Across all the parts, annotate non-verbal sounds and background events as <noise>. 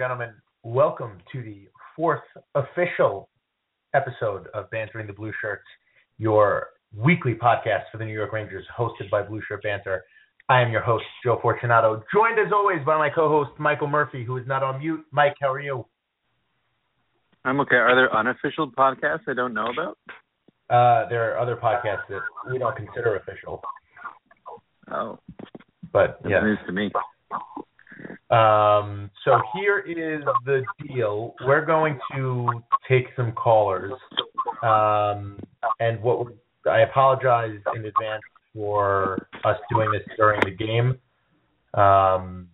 gentlemen. Welcome to the fourth official episode of Bantering the Blue Shirts, your weekly podcast for the New York Rangers, hosted by Blue Shirt Banter. I am your host, Joe Fortunato, joined as always by my co-host Michael Murphy, who is not on mute. Mike, how are you? I'm okay. Are there unofficial podcasts I don't know about? Uh, there are other podcasts that we don't consider official. Oh, but yeah. news to me. Um, so here is the deal. We're going to take some callers. Um, and what I apologize in advance for us doing this during the game. Um,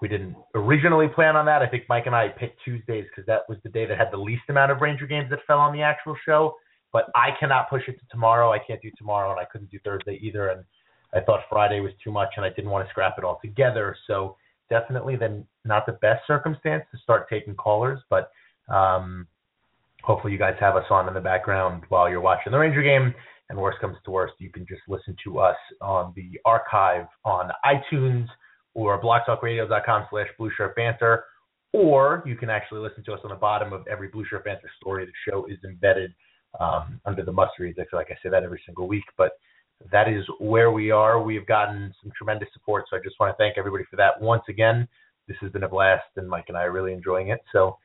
we didn't originally plan on that. I think Mike and I picked Tuesdays because that was the day that had the least amount of Ranger games that fell on the actual show. But I cannot push it to tomorrow. I can't do tomorrow, and I couldn't do Thursday either. And I thought Friday was too much, and I didn't want to scrap it all together. So definitely then not the best circumstance to start taking callers, but um, hopefully you guys have us on in the background while you're watching the Ranger game. And worst comes to worst, you can just listen to us on the archive on iTunes or blogtalkradio.com slash blue shirt banter. Or you can actually listen to us on the bottom of every Blue Shirt Banter story. The show is embedded um, under the must reads. I feel like I say that every single week, but that is where we are. We've gotten some tremendous support, so I just want to thank everybody for that once again. This has been a blast, and Mike and I are really enjoying it. So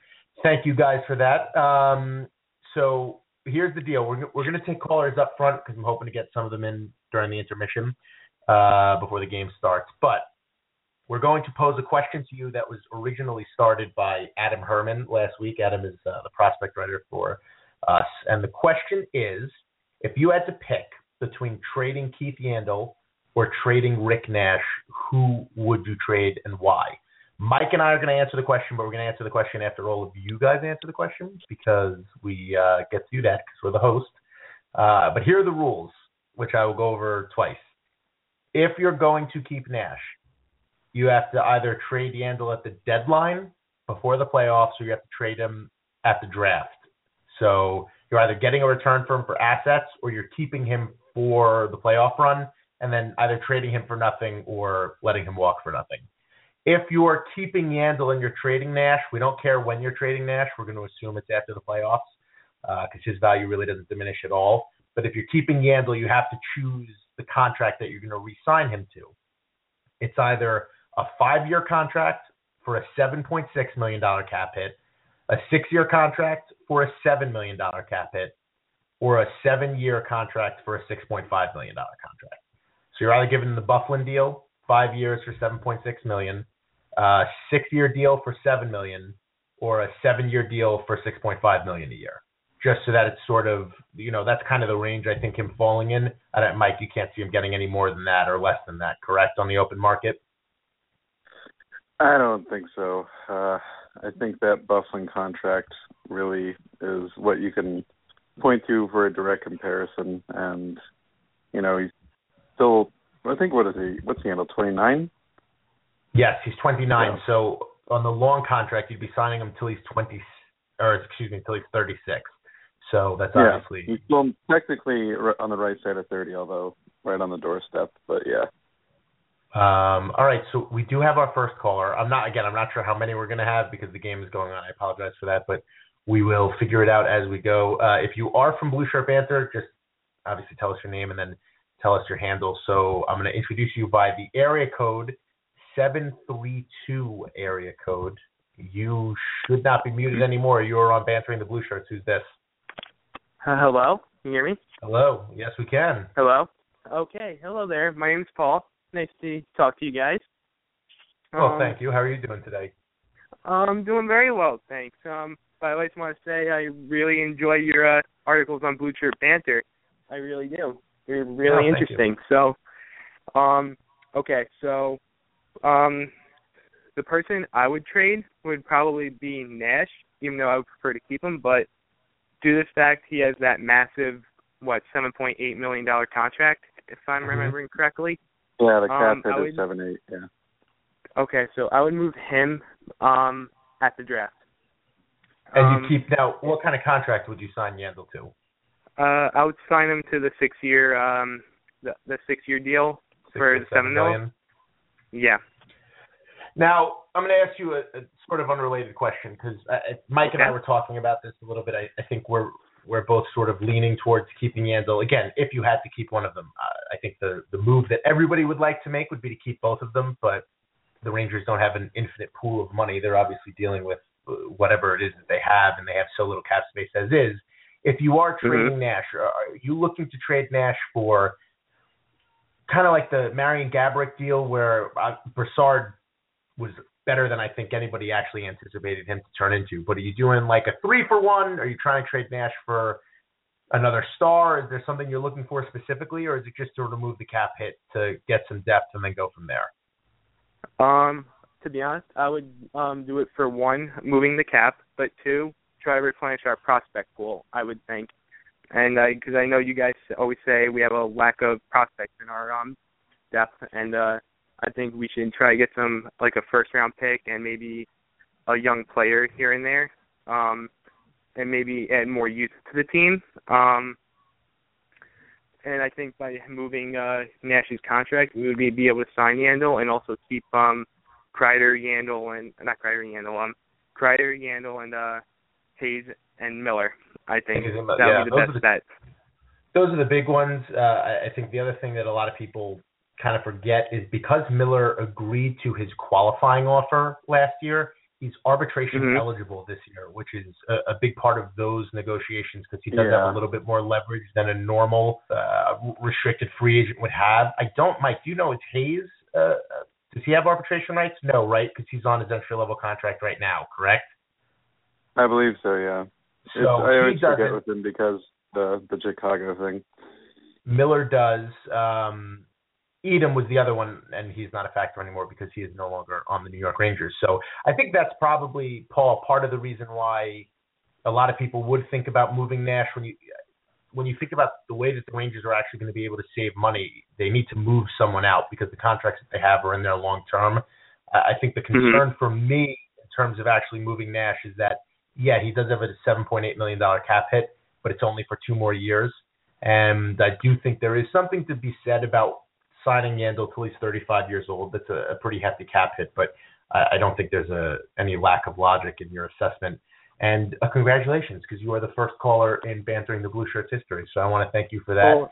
thank you guys for that. Um, so here's the deal: we're we're going to take callers up front because I'm hoping to get some of them in during the intermission uh, before the game starts. But we're going to pose a question to you that was originally started by Adam Herman last week. Adam is uh, the prospect writer for us, and the question is: if you had to pick between trading Keith Yandle or trading Rick Nash, who would you trade and why? Mike and I are going to answer the question, but we're going to answer the question after all of you guys answer the question because we uh, get to do that because we're the host. Uh, but here are the rules, which I will go over twice. If you're going to keep Nash, you have to either trade Yandle at the deadline before the playoffs, or you have to trade him at the draft. So you're either getting a return for him for assets, or you're keeping him for the playoff run, and then either trading him for nothing or letting him walk for nothing. If you are keeping Yandle and you're trading Nash, we don't care when you're trading Nash. We're going to assume it's after the playoffs because uh, his value really doesn't diminish at all. But if you're keeping Yandle, you have to choose the contract that you're going to re-sign him to. It's either a five-year contract for a $7.6 million cap hit, a six-year contract for a $7 million cap hit, or a seven-year contract for a $6.5 million contract. So you're either giving the Byfuglien deal, five years for 7.6 million, a six-year deal for 7 million, or a seven-year deal for 6.5 million a year. Just so that it's sort of, you know, that's kind of the range I think him falling in. Don't, Mike, you can't see him getting any more than that or less than that, correct, on the open market? I don't think so. Uh, I think that Byfuglien contract really is what you can point to for a direct comparison. And you know, he's still. I think what is he? What's he handle? Twenty nine. Yes, he's 29. Yeah. So on the long contract, you'd be signing him until he's 20, or excuse me, until he's 36. So that's Yeah, obviously he's still technically on the right side of thirty, although right on the doorstep. But yeah, Um, all right, so we do have our first caller. I'm not again. I'm not sure how many we're going to have because the game is going on. I apologize for that, but we will figure it out as we go. Uh, if you are from Blue Shirt Banter, just obviously tell us your name and then tell us your handle. So I'm going to introduce you by the area code 732 area code. You should not be muted anymore. You are on Bantering the Blue Shirts. Who's this? Uh, hello, can you hear me? Hello. Yes, we can. Hello. Okay, hello there. My name's Paul. Nice to talk to you guys. Oh, Um, thank you. How are you doing today? I'm doing very well, thanks. Um, but I just want to say I really enjoy your uh, articles on Blue Shirt Banter. I really do. They're really Oh, thank you. interesting. So, um, okay, so, um, the person I would trade would probably be Nash, even though I would prefer to keep him. But due to the fact he has that massive, what, seven point eight million dollar contract, if I'm Mhm. remembering correctly. yeah, the cap Um, hit I is would- seven eight. Yeah. Okay, so I would move him um at the draft. And Um, you keep now. What kind of contract would you sign Yandle to? Uh, I would sign him to the six year um the the six year deal Six for or the seven mil. million? Yeah. Now, I'm going to ask you a, a sort of unrelated question because uh, Mike and I were talking about this a little bit. I, I think we're we're both sort of leaning towards keeping Yandle. Again, if you had to keep one of them, uh, I think the the move that everybody would like to make would be to keep both of them. But the Rangers don't have an infinite pool of money. They're obviously dealing with uh, whatever it is that they have, and they have so little cap space as is. If you are mm-hmm. trading mm-hmm. Nash, are you looking to trade Nash for kind of like the Marian Gaborik deal, where uh, Brassard was better than I think anybody actually anticipated him to turn into. But are you doing like a three for one? Are you trying to trade Nash for another star? Is there something you're looking for specifically, or is it just to remove the cap hit to get some depth and then go from there? Um, to be honest, I would um do it for one, moving the cap, but two, try to replenish our prospect pool. I would think, and because I, I know you guys always say we have a lack of prospects in our um depth, and uh I think we should try to get some like a first round pick and maybe a young player here and there, um, and maybe add more youth to the team. Um, and I think by moving uh, Nash's contract, we would be, be able to sign Yandle and also keep um, Kreider, Yandle, and not Kreider, Yandle, um, Kreider, Yandle, and uh, Hayes and Miller. I think that would yeah, be the best the, bet. Those are the big ones. Uh, I, I think the other thing that a lot of people kind of forget is because Miller agreed to his qualifying offer last year, he's arbitration mm-hmm. eligible this year, which is a, a, big part of those negotiations because he does yeah. have a little bit more leverage than a normal uh, restricted free agent would have. I don't, Mike. Do you know it's Hayes? Uh, does he have arbitration rights? No, right? Because he's on his entry level contract right now, correct? I believe so. Yeah. So I always forget with him because the the Chicago thing. Miller does. Um, Etem was the other one, and he's not a factor anymore because he is no longer on the New York Rangers. So I think that's probably Paul part of the reason why a lot of people would think about moving Nash when you when you think about the way that the Rangers are actually going to be able to save money, they need to move someone out because the contracts that they have are in there long term. I think the mm-hmm. concern mm-hmm. for me in terms of actually moving Nash is that yeah, he does have a 7.8 million dollar cap hit, but it's only for two more years. And I do think there is something to be said about signing Yandle till he's 35 years old. That's a, a pretty hefty cap hit, but I, I don't think there's a any lack of logic in your assessment. And uh, congratulations, because you are the first caller in bantering the Blue Shirts history. So I want to thank you for that. Well,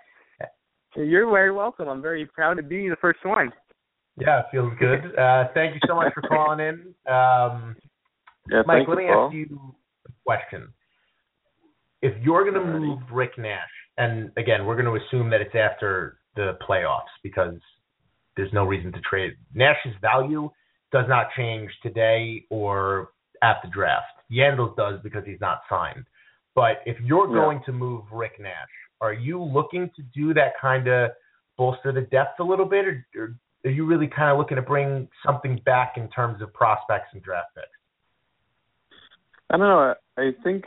you're very welcome. I'm very proud to be the first one. Yeah, it feels good. <laughs> Uh, thank you so much for calling in. Um, yeah, Mike, let me ask you a question. If you're going to move Rick Nash, and again, we're going to assume that it's after the playoffs because there's no reason to trade. Nash's value does not change today or at the draft. Yandles does because he's not signed. But if you're yeah. going to move Rick Nash, are you looking to do that kind of bolster the depth a little bit, or, or are you really kind of looking to bring something back in terms of prospects and draft picks? I don't know. I think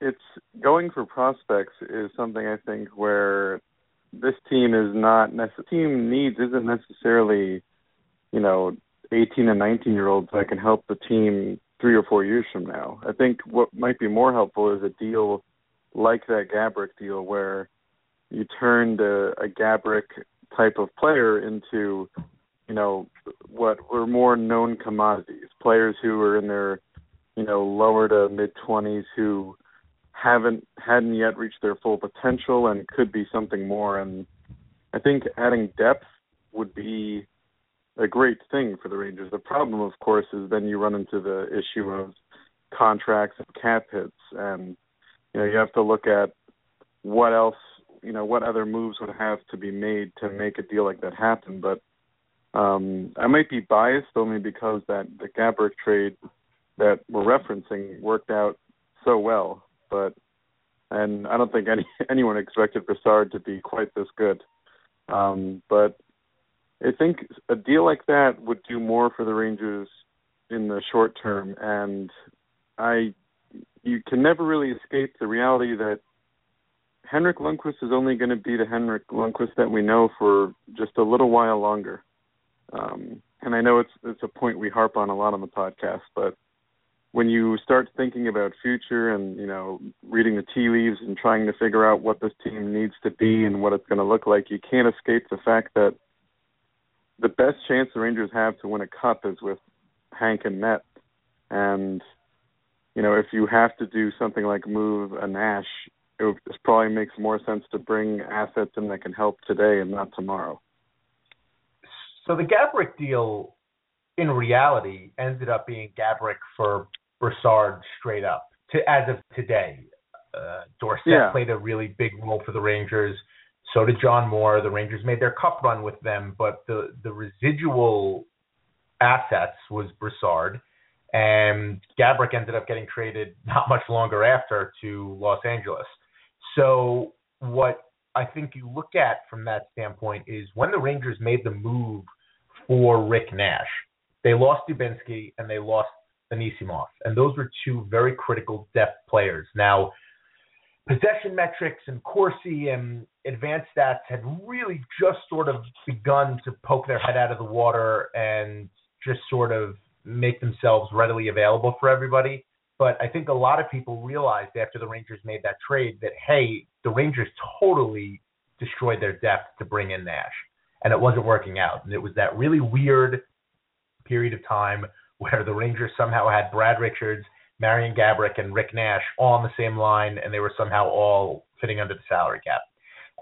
it's going for prospects is something I think where this team is not necessarily team needs isn't necessarily, you know, 18 and 19 year olds that can help the team three or four years from now. I think what might be more helpful is a deal like that Gaborik deal where you turned a, a Gaborik type of player into, you know, what were more known commodities, players who were in their, you know, lower to mid 20s who haven't hadn't yet reached their full potential and could be something more. And I think adding depth would be a great thing for the Rangers. The problem, of course, is then you run into the issue of contracts and cap hits, and you know you have to look at what else, you know, what other moves would have to be made to make a deal like that happen. But um, I might be biased only because that the Gaborik trade that we're referencing worked out so well but and I don't think any <laughs> anyone expected Brassard to be quite this good. Um, but I think a deal like that would do more for the Rangers in the short term, and I you can never really escape the reality that Henrik Lundqvist is only going to be the Henrik Lundqvist that we know for just a little while longer. Um, and I know it's it's a point we harp on a lot on the podcast, but when you start thinking about future and you know reading the tea leaves and trying to figure out what this team needs to be and what it's going to look like, you can't escape the fact that the best chance the Rangers have to win a cup is with Hank and Net. And you know, if you have to do something like move a Nash, it probably makes more sense to bring assets in that can help today and not tomorrow. So the Gaborik deal, in reality, ended up being Gaborik for Brassard straight up to as of today. Uh, Dorsett yeah. played a really big role for the Rangers. So did John Moore. The Rangers made their cup run with them, but the the residual assets was Brassard, and Gaborik ended up getting traded not <laughs> much longer after to Los Angeles. So what I think you look at from that standpoint is when the Rangers made the move for Rick Nash, they lost Dubinsky and they lost Anisimov, and those were two very critical depth players. Now possession metrics and Corsi and advanced stats had really just sort of begun to poke their head out of the water and just sort of make themselves readily available for everybody. But I think a lot of people realized after the Rangers made that trade that, hey, the Rangers totally destroyed their depth to bring in Nash. And it wasn't working out. And it was that really weird period of time where the Rangers somehow had Brad Richards Marian Gaborik and Rick Nash all on the same line, and they were somehow all fitting under the salary cap.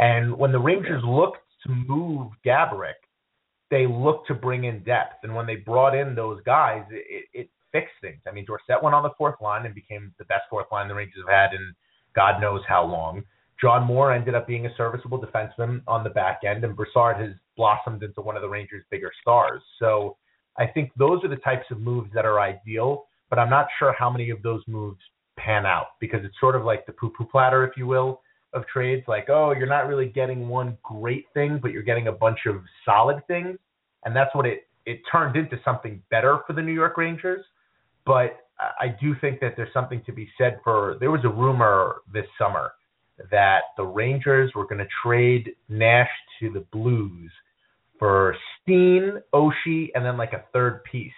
And when the Rangers looked to move Gaborik, they looked to bring in depth. And when they brought in those guys, it, it fixed things. I mean, Dorsett went on the fourth line and became the best fourth line the Rangers have had in God knows how long. John Moore ended up being a serviceable defenseman on the back end, and Brassard has blossomed into one of the Rangers' bigger stars. So I think those are the types of moves that are ideal but I'm not sure how many of those moves pan out because it's sort of like the poo poo platter, if you will, of trades. Like, oh, you're not really getting one great thing, but you're getting a bunch of solid things. And that's what it, it turned into something better for the New York Rangers. But I do think that there's something to be said for there was a rumor this summer that the Rangers were going to trade Nash to the Blues for Steen, Oshie, and then like a third piece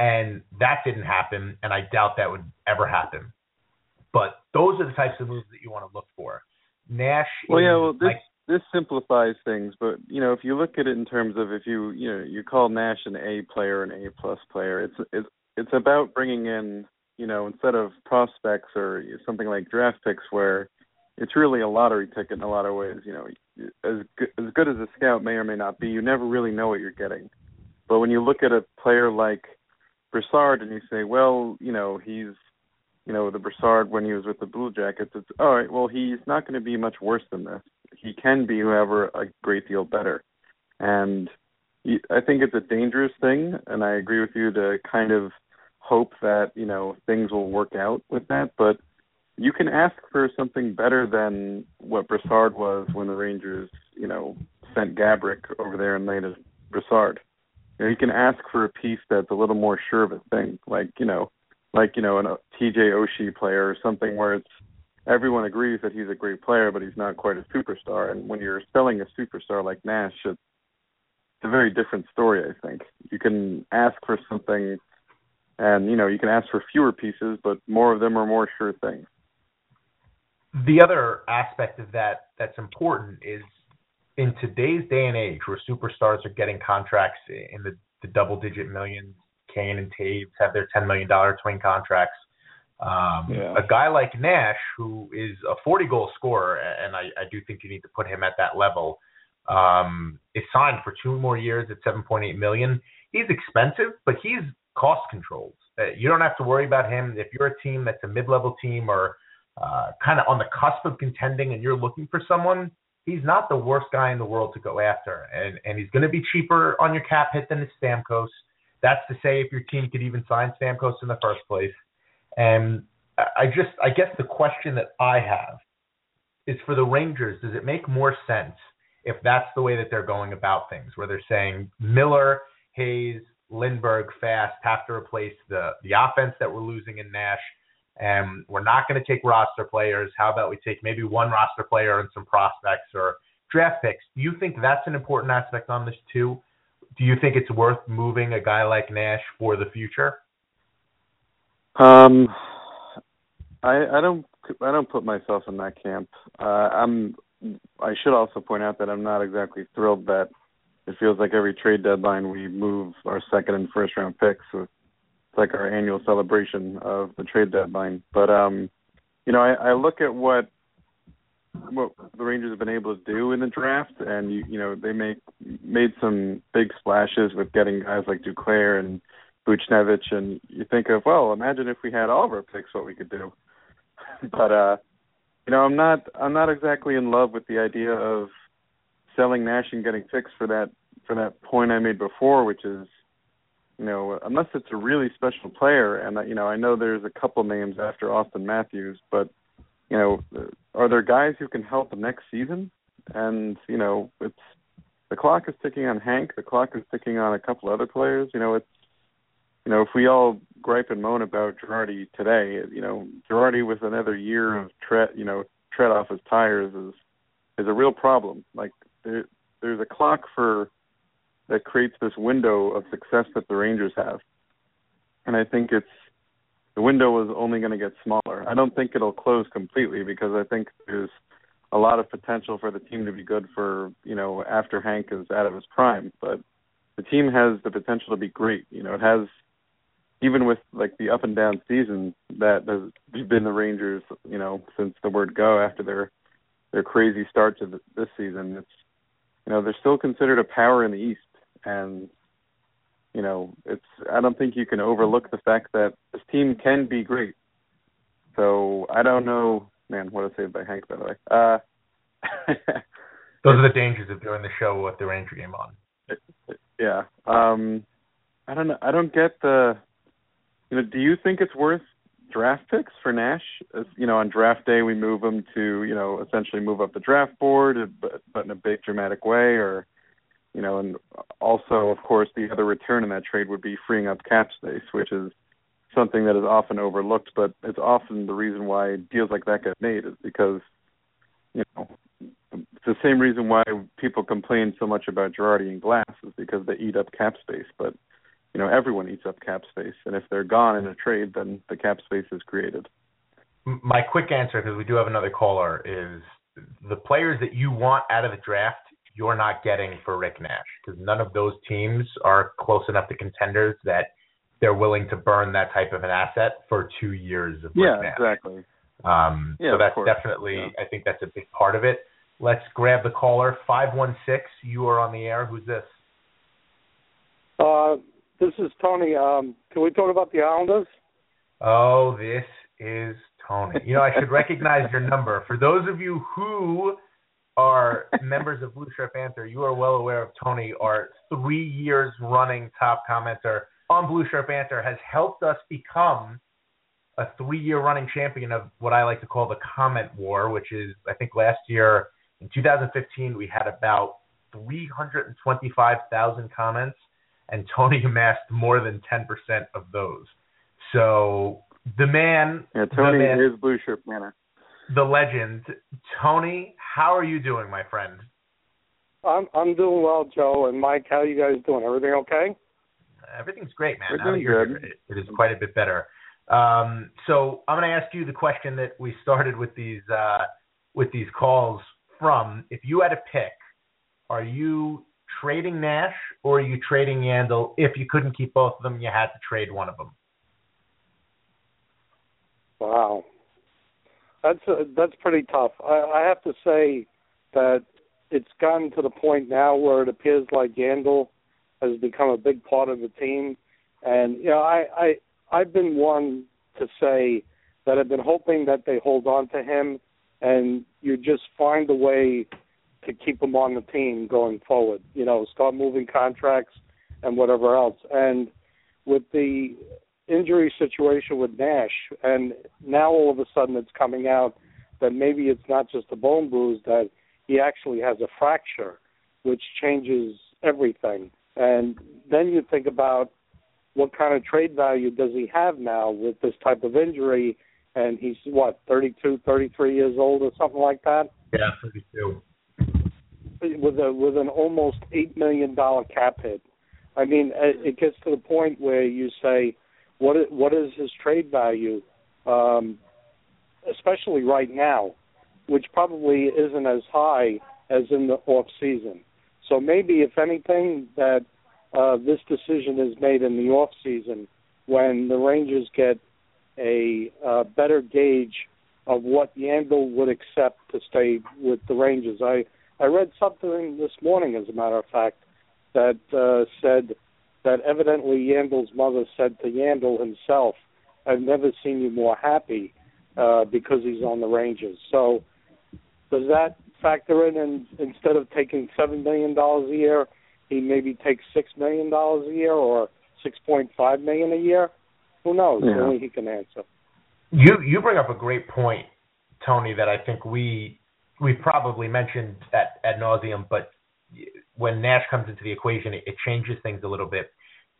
and that didn't happen, and I doubt that would ever happen. But those are the types of moves that you want to look for. Nash. Well, yeah. Well, this like, this simplifies things, but you know, if you look at it in terms of if you you know you call Nash an A player, an A plus player, it's it's it's about bringing in you know instead of prospects or something like draft picks where it's really a lottery ticket in a lot of ways. You know, as good, as good as a scout may or may not be, you never really know what you're getting. But when you look at a player like Brassard and you say, well, you know, he's, you know, the Brassard when he was with the Blue Jackets, it's all right. Well, he's not going to be much worse than this. He can be, however, a great deal better. And I think it's a dangerous thing, and I agree with you to kind of hope that you know things will work out with that. But you can ask for something better than what Brassard was when the Rangers, you know, sent Gaborik over there and laid a Brassard you, know, can ask for a piece that's a little more sure of a thing, like you know, like you know, a TJ Oshie player or something where it's everyone agrees that he's a great player, but he's not quite a superstar. And when you're selling a superstar like Nash, it's, it's a very different story. I think you can ask for something, and you know, you can ask for fewer pieces, but more of them are more sure things. The other aspect of that that's important is in today's day and age where superstars are getting contracts in the, the double digit millions, Kane and Toews have their $10 million twin contracts. Um, yeah. A guy like Nash, who is a 40 goal scorer, and I, I do think you need to put him at that level, um, is signed for two more years at 7.8 million. He's expensive, but he's cost controlled. Uh, you don't have to worry about him. If you're a team that's a mid-level team or uh, kind of on the cusp of contending, and you're looking for someone, he's not the worst guy in the world to go after, and and he's going to be cheaper on your cap hit than Stamkos. That's to say, if your team could even sign Stamkos in the first place. And I just, I guess the question that I have is for the Rangers, does it make more sense if that's the way that they're going about things, where they're saying Miller, Hayes, Lindberg, Fast have to replace the the offense that we're losing in Nash and we're not going to take roster players. How about we take maybe one roster player and some prospects or draft picks? Do you think that's an important aspect on this too? Do you think it's worth moving a guy like Nash for the future? Um, I I don't I don't put myself in that camp. Uh, I'm I should also point out that I'm not exactly thrilled that it feels like every trade deadline we move our second and first round picks with it's like our annual celebration of the trade deadline. But um, you know, I, I look at what what the Rangers have been able to do in the draft, and you you know they make made some big splashes with getting guys like Duclair and Buchnevich, and you think of well, imagine if we had all of our picks, what we could do. <laughs> but uh, you know, I'm not I'm not exactly in love with the idea of selling Nash and getting picks for that for that point I made before, which is you know, unless it's a really special player, and you know, I know there's a couple names after Auston Matthews, but you know, are there guys who can help next season? And you know, it's the clock is ticking on Hank. The clock is ticking on a couple other players. You know, it's you know, if we all gripe and moan about Girardi today, you know, Girardi with another year of tread, you know, tread off his tires is is a real problem. Like there, there's a clock for that creates this window of success that the Rangers have. And I think it's the window is only going to get smaller. I don't think it'll close completely because I think there's a lot of potential for the team to be good for, you know, after Hank is out of his prime, but the team has the potential to be great. You know, it has even with like the up and down season that has been the Rangers, you know, since the word go after their their crazy start to the, this season. It's you know, they're still considered a power in the East and you know it's I don't think you can overlook the fact that this team can be great. So I don't know, man. What I say by Hank, by the way. Uh, <laughs> Those are the dangers of doing the show with the Ranger game on. Yeah. Um, I don't know. I don't get the. You know, do you think it's worth draft picks for Nash? As, you know, on draft day we move him to you know essentially move up the draft board, but but in a big dramatic way, or you know, and also, of course, the other return in that trade would be freeing up cap space, which is something that is often overlooked, but it's often the reason why deals like that get made is because, you know, it's the same reason why people complain so much about Girardi and Glass is because they eat up cap space, but you know everyone eats up cap space, and if they're gone in a trade, then the cap space is created. My quick answer, because we do have another caller, is the players that you want out of the draft you're not getting for Rick Nash because none of those teams are close enough to contenders that they're willing to burn that type of an asset for two years of Rick yeah, Nash. exactly. Um, yeah, so that's course. definitely, yeah. I think that's a big part of it. Let's grab the caller. 516, you are on the air. Who's this? Uh, this is Tony. Um, can we talk about the Islanders? Oh, this is Tony. You know, I should recognize your number. For those of you who are members of Blue Shirt Banter, you are well aware of Tony, our three years running top commenter on Blue Shirt Banter, has helped us become a three year running champion of what I like to call the comment war, which is, I think last year in 2015, we had about 325,000 comments, and Tony <laughs> amassed more than 10% of those. So the man, yeah, Tony the man, is Blue Shirt Banter the legend. Tony, how are you doing, my friend? I'm I'm doing well, Joe and Mike. How are you guys doing? Everything okay? Everything's great, man. We're now doing you're good. here, it is quite a bit better. Um, so I'm going to ask you the question that we started with these uh, with these calls from. If you had a pick, are you trading Nash or are you trading Yandle? If you couldn't keep both of them, you had to trade one of them. Wow, that's uh, that's pretty tough. I, I have to say that it's gotten to the point now where it appears like Yandle has become a big part of the team, and you know I I I've been one to say that I've been hoping that they hold on to him, and you just find a way to keep him on the team going forward. You know, start moving contracts and whatever else. And with the injury situation with Nash, and now all of a sudden it's coming out that maybe it's not just a bone bruise, that he actually has a fracture, which changes everything. And then you think about what kind of trade value does he have now with this type of injury? And he's what, 32, 33 years old or something like that? Yeah, 32. With a with an almost eight million dollar cap hit. I mean, it gets to the point where you say, what is, what is his trade value, um, especially right now, which probably isn't as high as in the off season. So maybe, if anything, that uh, this decision is made in the off season when the Rangers get a uh, better gauge of what Yandle would accept to stay with the Rangers. I I read something this morning, as a matter of fact, that uh, said that evidently Yandle's mother said to Yandle himself, "I've never seen you more happy uh, because he's on the Rangers." So does that factor in? And instead of taking seven million dollars a year, he maybe takes six million dollars a year or 6.5 million a year. Who knows? Yeah. Only he can answer. You you bring up a great point, Tony, that I think we we've probably mentioned at ad nauseum, but when Nash comes into the equation, it, it changes things a little bit.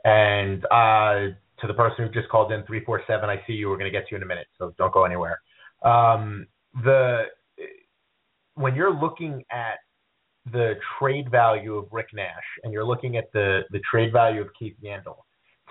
And uh, to the person who just called in three four seven, I see you. We're going to get to you in a minute, so don't go anywhere. Um, the when you're looking at the trade value of Rick Nash and you're looking at the the trade value of Keith Yandle,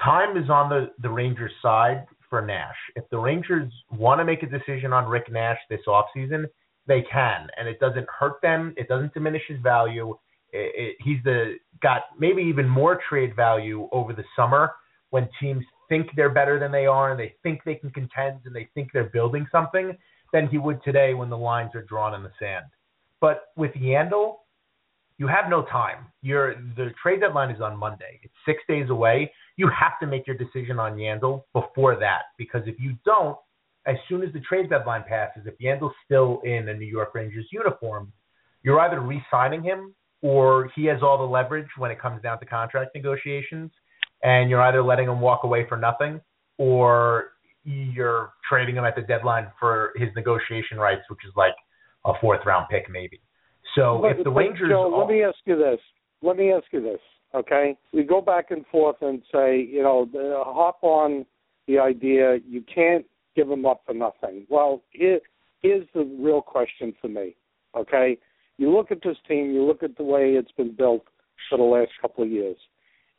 time is on the the Rangers' side for Nash. If the Rangers want to make a decision on Rick Nash this offseason, they can, and it doesn't hurt them. It doesn't diminish his value. It, he's the got maybe even more trade value over the summer when teams think they're better than they are and they think they can contend and they think they're building something than he would today when the lines are drawn in the sand. But with Yandle, you have no time. Your the trade deadline is on Monday. It's six days away. You have to make your decision on Yandle before that because if you don't, as soon as the trade deadline passes, if Yandle's still in a New York Rangers uniform, you're either re-signing him or he has all the leverage when it comes down to contract negotiations, and you're either letting him walk away for nothing or you're trading him at the deadline for his negotiation rights, which is like a fourth round pick maybe. So but, if the Rangers, Joe, all, let me ask you this. Let me ask you this. Okay, we go back and forth and say, you know, hop on the idea you can't give them up for nothing. Well, here, here's the real question for me. Okay, you look at this team, you look at the way it's been built for the last couple of years.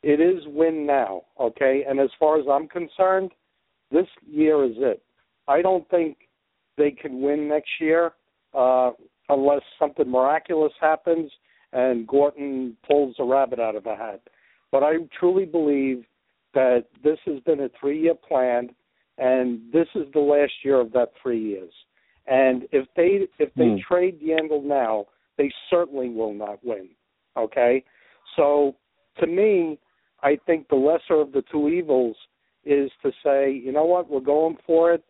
It is win now, okay? And as far as I'm concerned, this year is it. I don't think they can win next year uh, unless something miraculous happens and Gorton pulls a rabbit out of a hat. But I truly believe that this has been a three-year plan, and this is the last year of that three years. And if they if they Hmm. trade Yandle now, they certainly will not win. Okay, so to me, I think the lesser of the two evils is to say, you know what, we're going for it.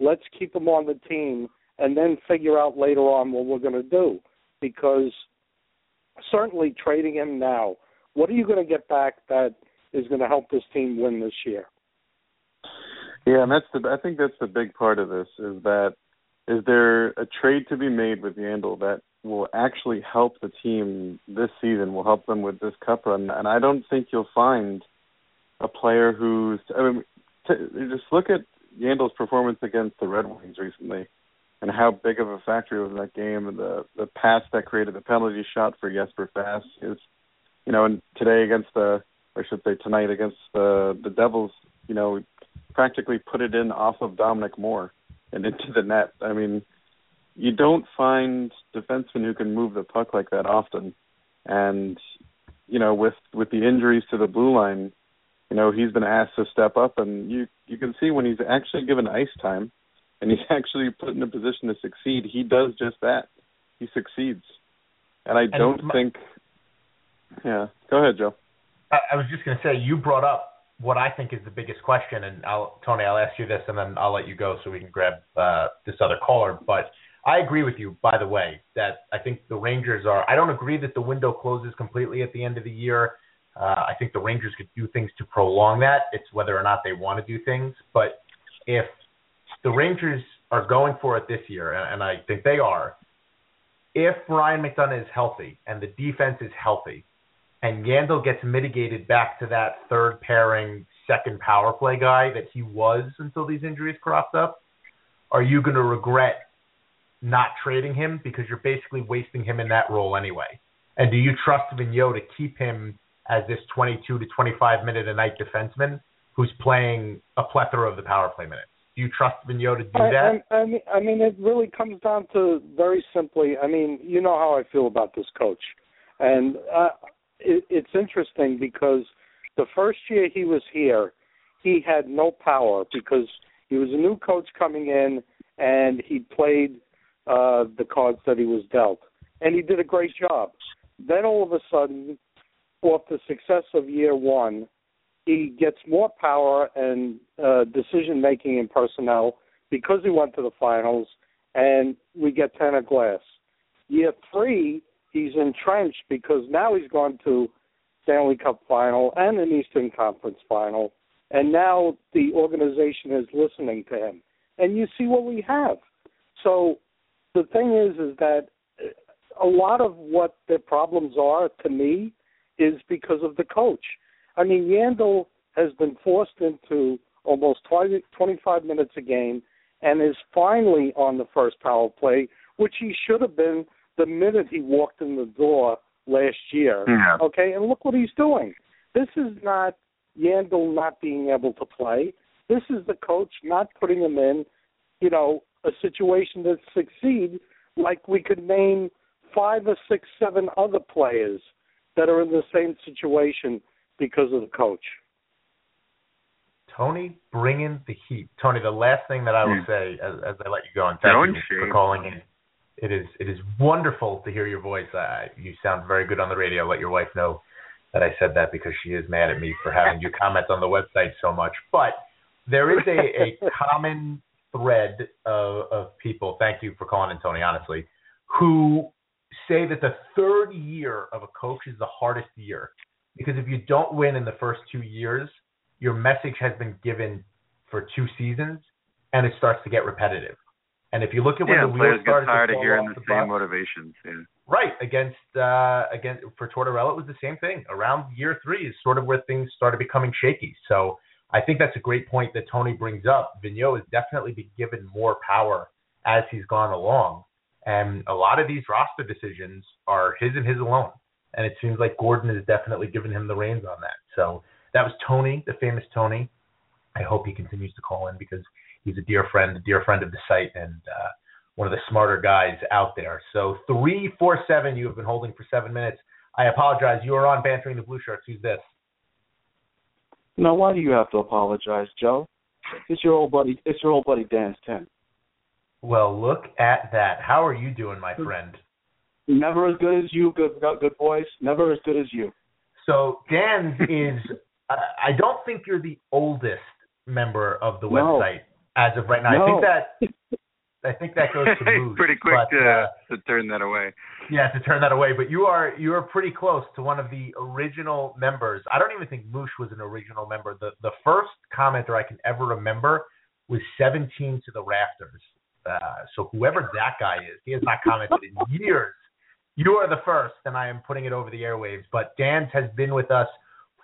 Let's keep him on the team, and then figure out later on what we're going to do. Because certainly trading him now, what are you going to get back that is going to help this team win this year? Yeah, and that's the I think that's the big part of this is that is there a trade to be made with Yandle that will actually help the team this season, will help them with this cup run, and I don't think you'll find a player who's I mean t- just look at Yandle's performance against the Red Wings recently and how big of a factor was in that game and the the pass that created the penalty shot for Jesper Fast is you know, and today against the or I should say tonight against the the Devils, you know, practically put it in off of Dominic Moore and into the net. I mean, you don't find defensemen who can move the puck like that often. And you know, with with the injuries to the blue line, you know, he's been asked to step up and you you can see when he's actually given ice time and he's <laughs> actually put in a position to succeed, he does just that. He succeeds. And I don't my- think Yeah. Go ahead, Joe. I, I was just going to say you brought up what I think is the biggest question, and I'll, Tony, I'll ask you this, and then I'll let you go so we can grab uh, this other caller. But I agree with you, by the way, that I think the Rangers are. I don't agree that the window closes completely at the end of the year. Uh, I think the Rangers could do things to prolong that. It's whether or not they want to do things. But if the Rangers are going for it this year, and I think they are, if Ryan McDonagh is healthy and the defense is healthy, and Yandle gets mitigated back to that third pairing, second power play guy that he was until these injuries cropped up, are you going to regret not trading him because you're basically wasting him in that role anyway? And do you trust Vigneault to keep him as this 22 to 25 minute a night defenseman who's playing a plethora of the power play minutes? Do you trust Vigneault to do that? I, I, I mean, I mean, it really comes down to very simply. I mean, you know how I feel about this coach, and uh, it, it's interesting because the first year he was here, he had no power because he was a new coach coming in and he played uh, the cards that he was dealt, and he did a great job. Then all of a sudden, off the success of year one, he gets more power and uh, decision making in personnel because he went to the finals, and we get Tanner Glass. Year three, he's entrenched because now he's gone to Stanley Cup final and an Eastern Conference final, and now the organization is listening to him. And you see what we have. So the thing is, is that a lot of what the problems are to me is because of the coach. I mean, Yandle has been forced into almost 20, 25 minutes a game and is finally on the first power play, which he should have been the minute he walked in the door last year. Yeah. Okay, and look what he's doing. This is not Yandle not being able to play. This is the coach not putting him in, you know, a situation that succeed. Like we could name five or six, seven other players that are in the same situation because of the coach. Tony bringing the heat. Tony, the last thing that I will say as, as I let you go and thank Don't you shame. for calling in. It is it is wonderful to hear your voice. Uh, you sound very good on the radio. Let your wife know that I said that because she is mad at me for having you <laughs> comment on the website so much. But there is a, a <laughs> common thread of, of people. Thank you for calling in, Tony. Honestly, who say that the third year of a coach is the hardest year because if you don't win in the first two years, your message has been given for two seasons and it starts to get repetitive. And if you look at when yeah, the players wheels started get tired to of hearing the the same bus, motivations. Yeah. right against uh against for Tortorella it was the same thing. Around year three is sort of where things started becoming shaky. So I think that's a great point that Tony brings up. Vigneault has definitely been given more power as he's gone along. And a lot of these roster decisions are his and his alone. And it seems like Gorton has definitely given him the reins on that. So that was Tony, the famous Tony. I hope he continues to call in because he's a dear friend, a dear friend of the site, and uh, one of the smarter guys out there. So three four seven, you have been holding for seven minutes. I apologize. You are on bantering the blue shirts. Who's this? Now, why do you have to apologize, Joe? It's your old buddy. It's your old buddy Dan's ten. Well, look at that. How are you doing, my friend? Never as good as you, good good boys. Never as good as you. So Dan's is. I <laughs> uh, I don't think you're the oldest member of the No. website as of right now. I think that I think that goes to <laughs> Moose. Pretty quick but, to uh, to turn that away. Yeah, to turn that away. But you are you are pretty close to one of the original members. I don't even think Moosh was an original member. The the first commenter I can ever remember was 17 to the rafters. Uh, so whoever that guy is, he has not commented in <laughs> years. You are the first, and I am putting it over the airwaves. But Dan's has been with us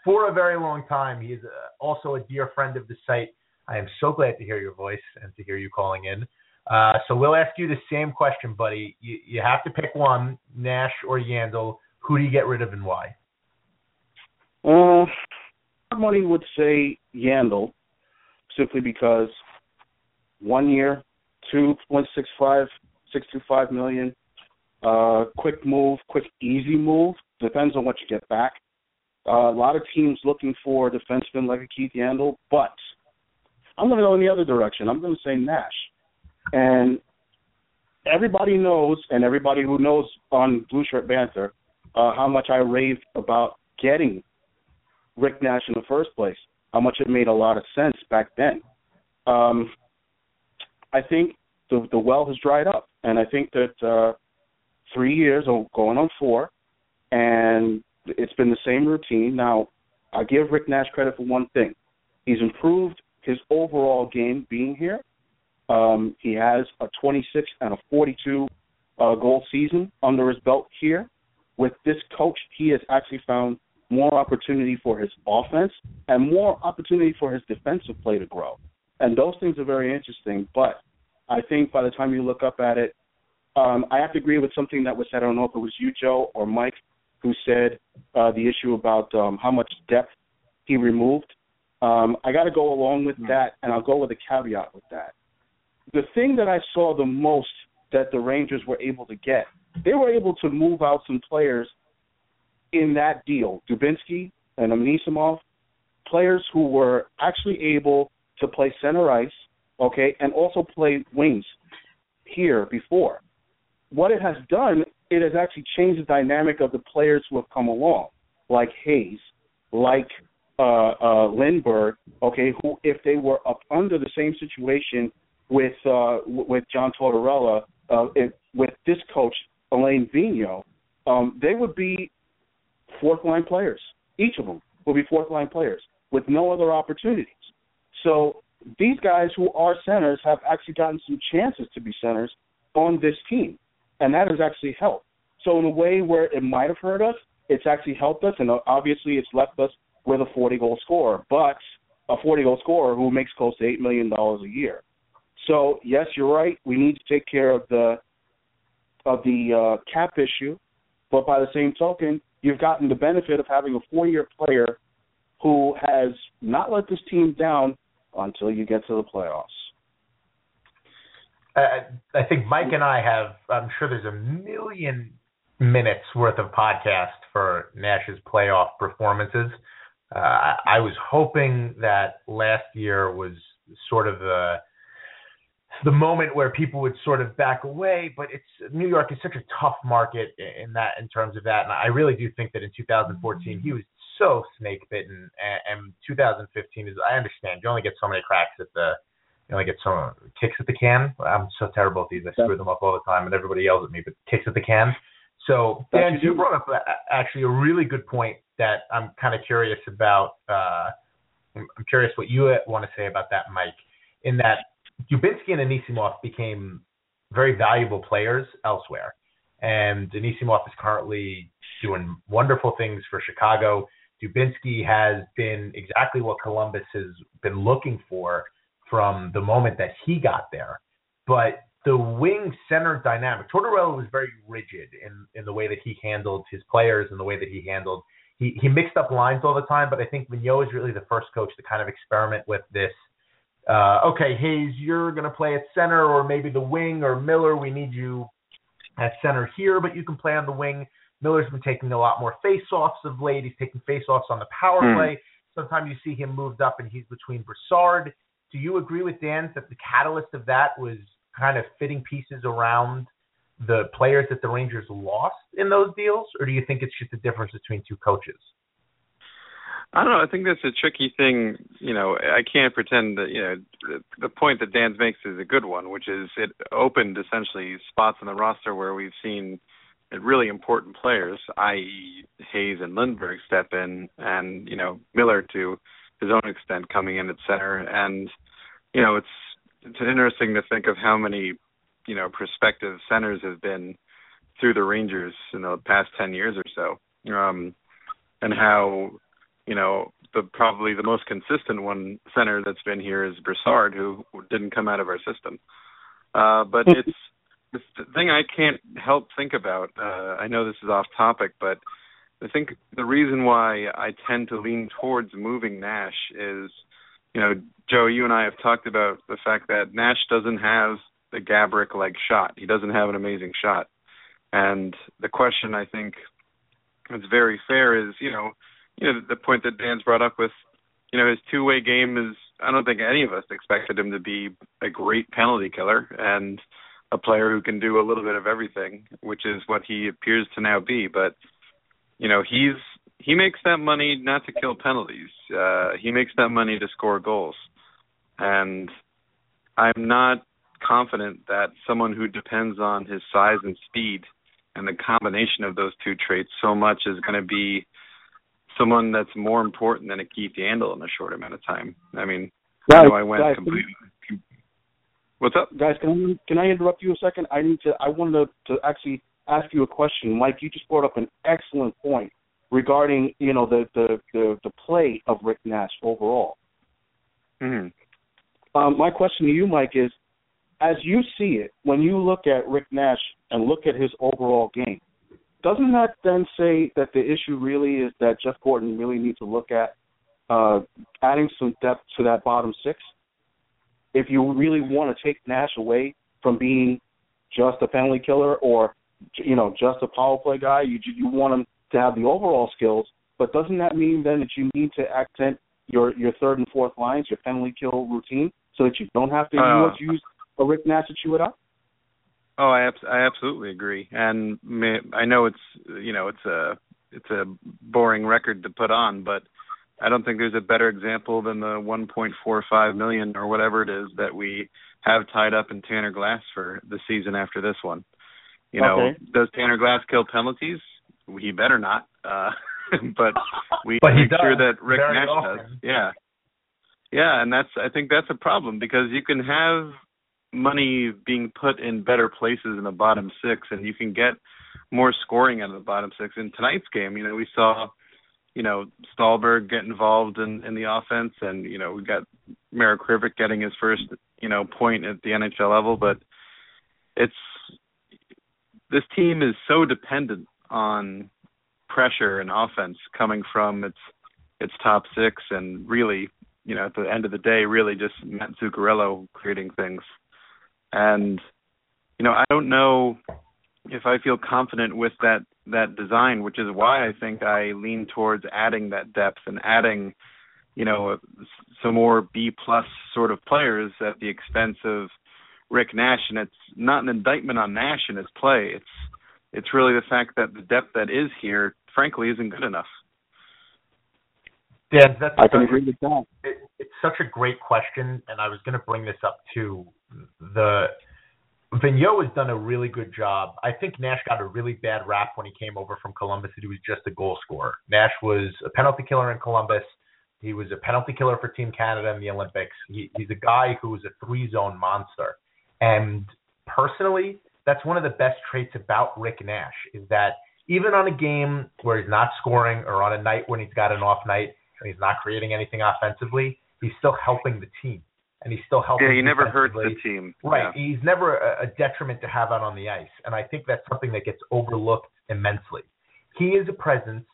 for a very long time. He is uh, also a dear friend of the site. I am so glad to hear your voice and to hear you calling in. Uh, so we'll ask you the same question, buddy. You, you have to pick one, Nash or Yandle. Who do you get rid of and why? Uh, money would say Yandle, simply because one year, two point six five, six two five million. Uh, quick move, quick easy move. Depends on what you get back. Uh, a lot of teams looking for a defenseman like a Keith Yandle, but I'm going to go in the other direction. I'm going to say Nash. And everybody knows, and everybody who knows on Blue Shirt Banter, uh, how much I raved about getting Rick Nash in the first place. How much it made a lot of sense back then. Um, I think the the well has dried up, and I think that uh, three years or going on four, and it's been the same routine. Now, I give Rick Nash credit for one thing: he's improved his overall game being here. Um, he has a 26 and a 42 uh, goal season under his belt here. With this coach, he has actually found more opportunity for his offense and more opportunity for his defensive play to grow. And those things are very interesting. But I think by the time you look up at it, um, I have to agree with something that was said. I don't know if it was you, Joe, or Mike, who said uh, the issue about um, how much depth he removed. Um, I got to go along with that, and I'll go with a caveat with that. The thing that I saw the most that the Rangers were able to get, they were able to move out some players in that deal. Dubinsky and Anisimov, players who were actually able to play center ice, okay, and also play wings here before. What it has done, it has actually changed the dynamic of the players who have come along, like Hayes, like uh, uh, Lindberg, okay, who if they were up under the same situation with uh, with John Tortorella, uh, if, with this coach Alain Vigneault, um, they would be fourth line players. Each of them will be fourth line players with no other opportunities. So these guys who are centers have actually gotten some chances to be centers on this team, and that has actually helped. So in a way where it might have hurt us, it's actually helped us, and obviously it's left us with a 40 goal scorer, but a 40 goal scorer who makes close to eight million dollars a year. So yes, you're right. We need to take care of the of the uh, cap issue, but by the same token, you've gotten the benefit of having a four-year player who has not let this team down until you get to the playoffs. I think Mike and I have. I'm sure there's a million minutes worth of podcast for Nash's playoff performances. Uh, I was hoping that last year was sort of the the moment where people would sort of back away. But it's New York is such a tough market in that in terms of that, and I really do think that in 2014 he was so snake bitten, and, and 2015 is I understand you only get so many cracks at the you only get some kicks at the can. I'm so terrible at these. I screw them up all the time, and everybody yells at me. But kicks at the can. So Dan, you brought up actually a really good point that I'm kind of curious about. Uh, I'm curious what you want to say about that, Mike. In that Dubinsky and Anisimov became very valuable players elsewhere. And Anisimov is currently doing wonderful things for Chicago. Dubinsky has been exactly what Columbus has been looking for from the moment that he got there. But the wing center dynamic, Tortorella was very rigid in, in the way that he handled his players and the way that he handled he, he mixed up lines all the time, but I think Vigneault is really the first coach to kind of experiment with this uh, okay, Hayes, you're going to play at center or maybe the wing, or Miller, we need you at center here, but you can play on the wing. Miller's been taking a lot more face-offs of late. He's taking face-offs on the power mm. play. Sometimes you see him moved up and he's between Brassard. Do you agree with Dan that the catalyst of that was kind of fitting pieces around the players that the Rangers lost in those deals, or do you think it's just a difference between two coaches? I don't know. I think that's a tricky thing. You know, I can't pretend that you know the, the point that Dan makes is a good one, which is it opened essentially spots on the roster where we've seen really important players, i.e., Hayes and Lindberg, step in, and you know Miller to his own extent coming in at center, and you know it's it's interesting to think of how many you know prospective centers have been through the Rangers in the past ten years or so, um, and how you know, the probably the most consistent one center that's been here is Brassard, who didn't come out of our system. Uh, but hmm. it's the thing I can't help think about. Uh, I know this is off topic, but I think the reason why I tend to lean towards moving Nash is, you know, Joe, you and I have talked about the fact that Nash doesn't have the Gaborik like shot. He doesn't have an amazing shot. And the question I think is very fair is, you know, you know the point that Dan's brought up with you know his two way game is I don't think any of us expected him to be a great penalty killer and a player who can do a little bit of everything, which is what he appears to now be. But you know he's he makes that money not to kill penalties. Uh, he makes that money to score goals, and I'm not confident that someone who depends on his size and speed and the combination of those two traits so much is going to be someone that's more important than a Keith Yandle in a short amount of time. I mean, guys, I know I went guys, completely. What's up, guys? Can I can I interrupt you a second? I need to. I wanted to, to actually ask you a question, Mike. You just brought up an excellent point regarding you know the the the, the play of Rick Nash overall. Mm-hmm. Um, my question to you, Mike, is as you see it, when you look at Rick Nash and look at his overall game, doesn't that then say that the issue really is that Jeff Gorton really needs to look at uh, adding some depth to that bottom six? If you really want to take Nash away from being just a penalty killer or you know just a power play guy, you you want him to have the overall skills. But doesn't that mean then that you need to accent your your third and fourth lines, your penalty kill routine, so that you don't have to uh, use a Rick Nash to chew it up? Oh, I abs- I absolutely agree, and may, I know it's you know it's a it's a boring record to put on, but I don't think there's a better example than the 1.45 million or whatever it is that we have tied up in Tanner Glass for the season after this one. You know, Okay. does Tanner Glass kill penalties? He better not. Uh, <laughs> but we But he make sure that Rick very Nash often. does. Yeah. Yeah, and that's I think that's a problem because you can have money being put in better places in the bottom six and you can get more scoring out of the bottom six. In tonight's game, you know, we saw, you know, Stalberg get involved in, in the offense and, you know, we got Marek Hrivik getting his first, you know, point at the NHL level, but it's this team is so dependent on pressure and offense coming from its its top six and really, you know, at the end of the day, really just Matt Zuccarello creating things. And you know, I don't know if I feel confident with that that design, which is why I think I lean towards adding that depth and adding, you know, some more B plus sort of players at the expense of Rick Nash. And it's not an indictment on Nash and his play. It's it's really the fact that the depth that is here, frankly, isn't good enough. Dan, that's I can such- agree with that. it, it's such a great question, and I was going to bring this up too. The Vigneault has done a really good job. I think Nash got a really bad rap when he came over from Columbus that he was just a goal scorer. Nash was a penalty killer in Columbus. He was a penalty killer for Team Canada in the Olympics. He, he's a guy who is a three zone monster. And personally, that's one of the best traits about Rick Nash is that even on a game where he's not scoring or on a night when he's got an off night and he's not creating anything offensively, he's still helping the team. And he's still helping Yeah, he never hurts the team. Right. Yeah. He's never a, a detriment to have out on the ice. And I think that's something that gets overlooked immensely. He is a presence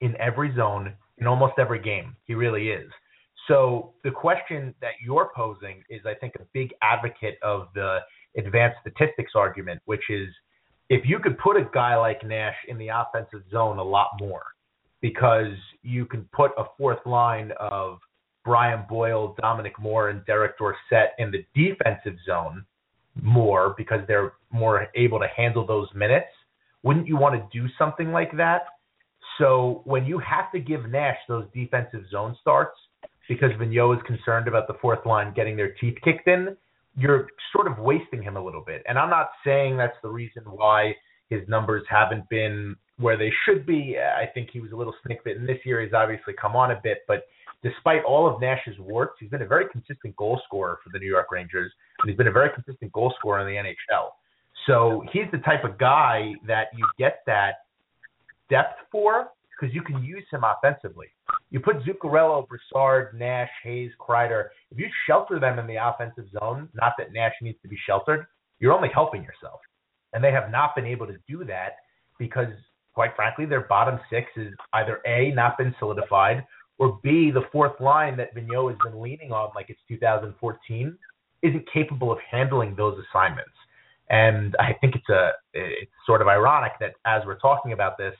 in every zone, in almost every game. He really is. So the question that you're posing is, I think, a big advocate of the advanced statistics argument, which is if you could put a guy like Nash in the offensive zone a lot more, because you can put a fourth line of Brian Boyle, Dominic Moore, and Derek Dorsett in the defensive zone more because they're more able to handle those minutes. Wouldn't you want to do something like that? So when you have to give Nash those defensive zone starts because Vigneault is concerned about the fourth line getting their teeth kicked in, you're sort of wasting him a little bit. And I'm not saying that's the reason why his numbers haven't been where they should be. I think he was a little snake bitten this year. He's obviously come on a bit, but despite all of Nash's warts, he's been a very consistent goal scorer for the New York Rangers, and he's been a very consistent goal scorer in the NHL. So he's the type of guy that you get that depth for because you can use him offensively. You put Zuccarello, Brassard, Nash, Hayes, Kreider. If you shelter them in the offensive zone, not that Nash needs to be sheltered, you're only helping yourself. And they have not been able to do that because, quite frankly, their bottom six is either A, not been solidified, or B, the fourth line that Vigneault has been leaning on like it's 2014 isn't capable of handling those assignments. And I think it's a it's sort of ironic that as we're talking about this,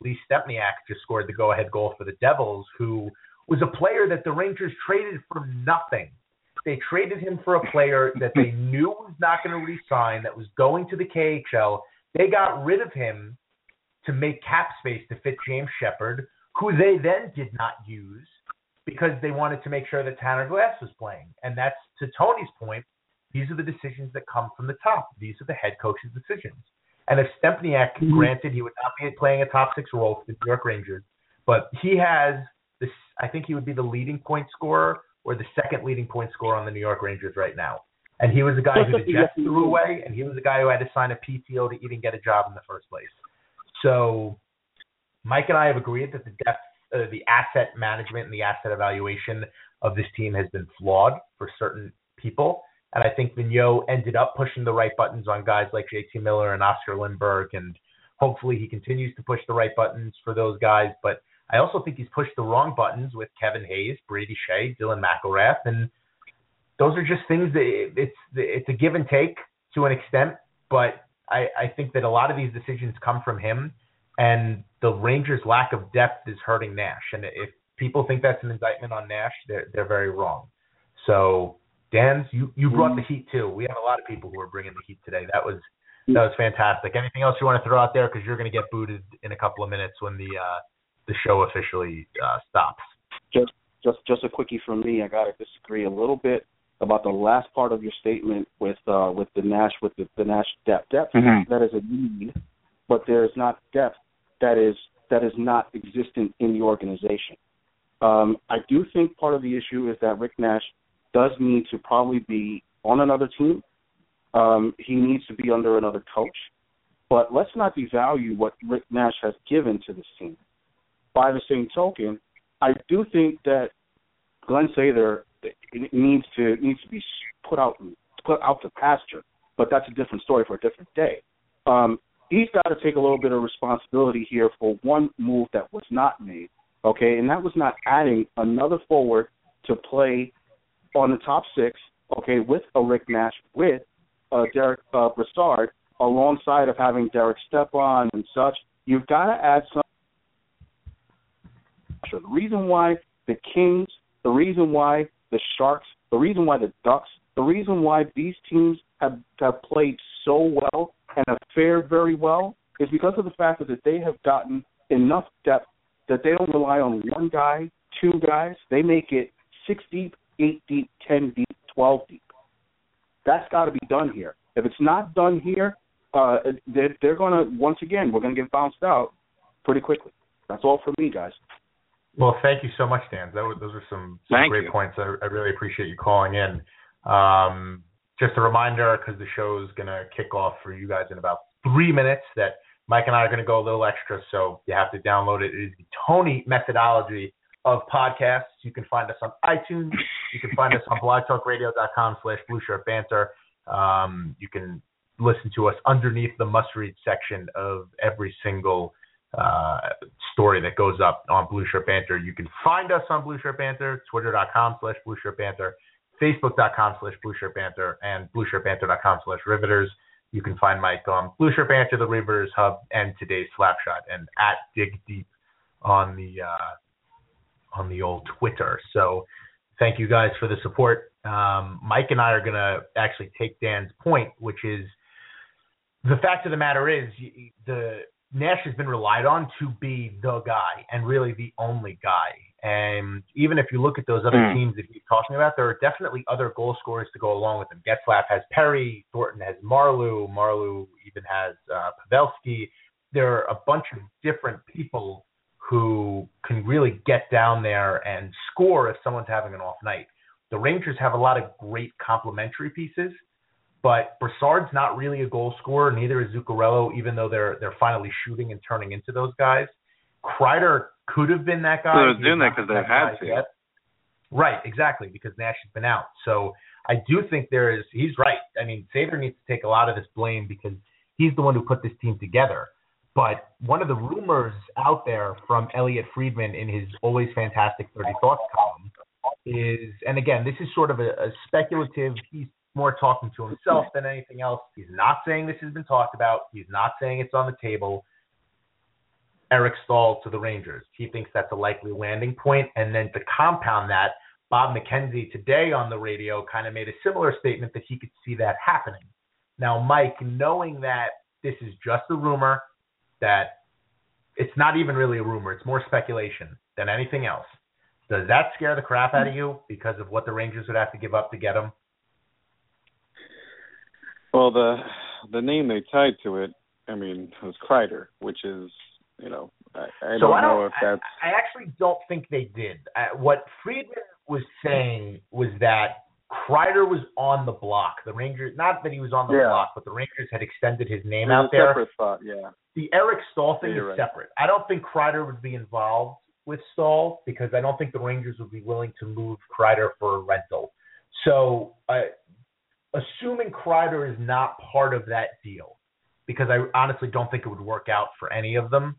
Lee Stempniak just scored the go-ahead goal for the Devils, who was a player that the Rangers traded for nothing. They traded him for a player <laughs> that they knew was not going to re-sign, that was going to the KHL. They got rid of him to make cap space to fit James Sheppard, who they then did not use because they wanted to make sure that Tanner Glass was playing. And that's to Tony's point. These are the decisions that come from the top. These are the head coach's decisions. And if Stempniak, Mhm. granted, he would not be playing a top six role for the New York Rangers, but he has this. I think he would be the leading point scorer or the second leading point scorer on the New York Rangers right now. And he was the guy who the Jets threw away, and he was the guy who had to sign a PTO to even get a job in the first place. So, Mike and I have agreed that the depth, uh, the asset management, and the asset evaluation of this team has been flawed for certain people. And I think Vigneault ended up pushing the right buttons on guys like JT Miller and Oscar Lindberg, and hopefully he continues to push the right buttons for those guys. But I also think he's pushed the wrong buttons with Kevin Hayes, Brady Skjei, Dylan McIlrath, and those are just things that it's it's a give and take to an extent. But I, I think that a lot of these decisions come from him, and the Rangers' lack of depth is hurting Nash. And if people think that's an indictment on Nash, they're they're very wrong. So, Dan's, you you brought the heat too. We have a lot of people who are bringing the heat today. That was that was fantastic. Anything else you want to throw out there? Because you're going to get booted in a couple of minutes when the uh, the show officially uh, stops. Just just just a quickie from me. I got to disagree a little bit about the last part of your statement with uh, with the Nash with the, the Nash depth. Depth Mhm. that is a need, but there is not depth that is that is not existent in the organization. Um, I do think part of the issue is that Rick Nash does need to probably be on another team. Um, he needs to be under another coach. But let's not devalue what Rick Nash has given to this team. By the same token, I do think that Glen Sather needs to needs to be put out put out to pasture. But that's a different story for a different day. Um, he's got to take a little bit of responsibility here for one move that was not made. Okay, and that was not adding another forward to play on the top six. Okay, with a Rick Nash, with uh, Derick uh, Brassard, alongside of having Derek Stepan and such. You've got to add some. The reason why the Kings, the reason why the Sharks, the reason why the Ducks, the reason why these teams have have played so well and have fared very well is because of the fact that they have gotten enough depth that they don't rely on one guy, two guys. They make it six deep, eight deep, ten deep, twelve deep. That's got to be done here. If it's not done here, uh, they're, they're going to once again we're going to get bounced out pretty quickly. That's all for me, guys. Well, thank you so much, Dan. That was, those are some, some great you. points. I, I really appreciate you calling in. Um, just a reminder, because the show is going to kick off for you guys in about three minutes, that Mike and I are going to go a little extra, so you have to download it. It is the Tony methodology of podcasts. You can find us on iTunes. You can find us on blogtalkradio.com slash blue shirt banter. Um, you can listen to us underneath the must read section of every single uh, story that goes up on Blue Shirt Banter. You can find us on Blue Shirt Banter, twitter.com slash Blue Shirt Banter, facebook.com slash Blue Shirt Banter, and blueshirtbanter.com slash riveters. You can find Mike on Blue Shirt Banter, the Riveters Hub, and today's Slapshot, and at Dig Deep on the uh, on the old Twitter. So thank you guys for the support. Um, Mike and I are going to actually take Dan's point, which is the fact of the matter is the Nash has been relied on to be the guy and really the only guy. And even if you look at those other Hmm. teams that he's talking about, there are definitely other goal scorers to go along with him. Getzlaf has Perry, Thornton has Marleau, Marleau even has uh, Pavelski. There are a bunch of different people who can really get down there and score if someone's having an off night. The Rangers have a lot of great complementary pieces, but Brassard's not really a goal scorer. Neither is Zuccarello, even though they're they're finally shooting and turning into those guys. Kreider could have been that guy. Well, they're doing that because they've had to. yet. Right, exactly, because Nash has been out. So I do think there is. He's right. I mean, Sather needs to take a lot of this blame because he's the one who put this team together. But one of the rumors out there from Elliotte Friedman in his always fantastic 30 Thoughts column is, and again, this is sort of a, a speculative. He's more talking to himself than anything else. He's not saying this has been talked about. He's not saying it's on the table. Eric Staal to the Rangers. He thinks that's a likely landing point. And then to compound that, Bob McKenzie today on the radio kind of made a similar statement that he could see that happening. Now, Mike, knowing that this is just a rumor, that it's not even really a rumor, it's more speculation than anything else. Does that scare the crap out of you because of what the Rangers would have to give up to get him? Well, the the name they tied to it, I mean, was Kreider, which is, you know, I, I so don't I know don't. if that's. I, I actually don't think they did. Uh, what Friedman was saying was that Kreider was on the block. The Rangers, not that he was on the Yeah. block, but the Rangers had extended his name There's out a there. separate spot, yeah. The Eric Staal thing Yeah, is right. separate. I don't think Kreider would be involved with Staal because I don't think the Rangers would be willing to move Kreider for a rental. So, uh, assuming Kreider is not part of that deal, because I honestly don't think it would work out for any of them.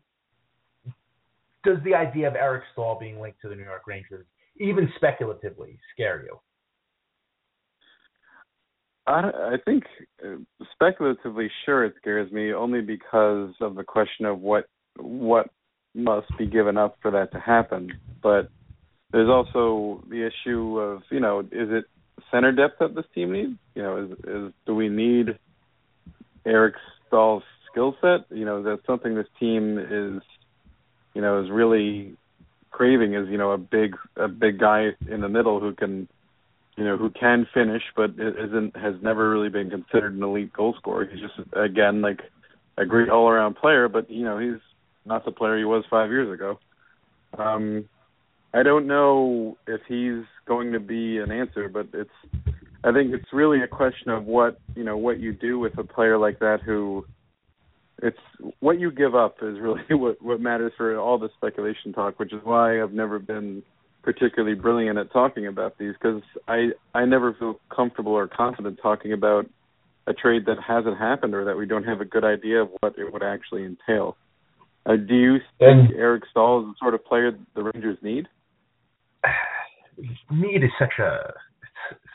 Does the idea of Eric Staal being linked to the New York Rangers, even speculatively, scare you? I, I think uh, speculatively, sure, it scares me only because of the question of what what must be given up for that to happen. But there's also the issue of you know is it center depth that this team needs? You know, is is do we need Eric Staal's skill set? You know, that's something this team is you know is really craving is you know a big a big guy in the middle who can you know who can finish but isn't has never really been considered an elite goal scorer. He's just again like a great all around player, but you know he's not the player he was five years ago. Um, I don't know if he's going to be an answer, but it's I think it's really a question of what you know what you do with a player like that who it's what you give up is really <laughs> what what matters for all the speculation talk, which is why I've never been particularly brilliant at talking about these because I I never feel comfortable or confident talking about a trade that hasn't happened or that we don't have a good idea of what it would actually entail. Uh, do you think and, Eric Staal is the sort of player the Rangers need? <sighs> Need is such a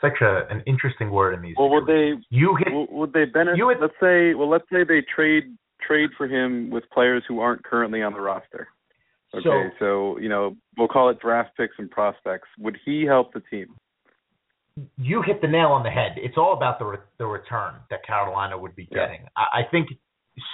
such a an interesting word in these. Well, would they? You hit. Would they benefit? Let's say. Well, let's say they trade trade for him with players who aren't currently on the roster. Okay, so, so you know we'll call it draft picks and prospects. Would he help the team? You hit the nail on the head. It's all about the re- the return that Carolina would be getting. Yeah. I, I think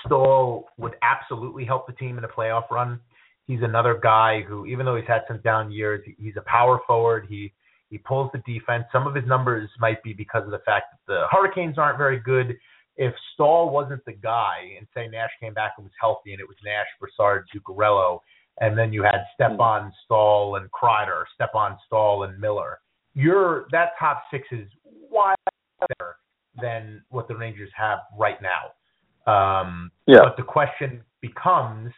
Staal would absolutely help the team in a playoff run. He's another guy who, even though he's had some down years, he's a power forward. He he pulls the defense. Some of his numbers might be because of the fact that the Hurricanes aren't very good. If Staal wasn't the guy, and say Nash came back and was healthy, and it was Nash, Brassard, Zuccarello, and then you had Stepan Staal and Kreider, Stepan Staal and Miller, your that top six is wide better than what the Rangers have right now. Um, yeah. But the question becomes: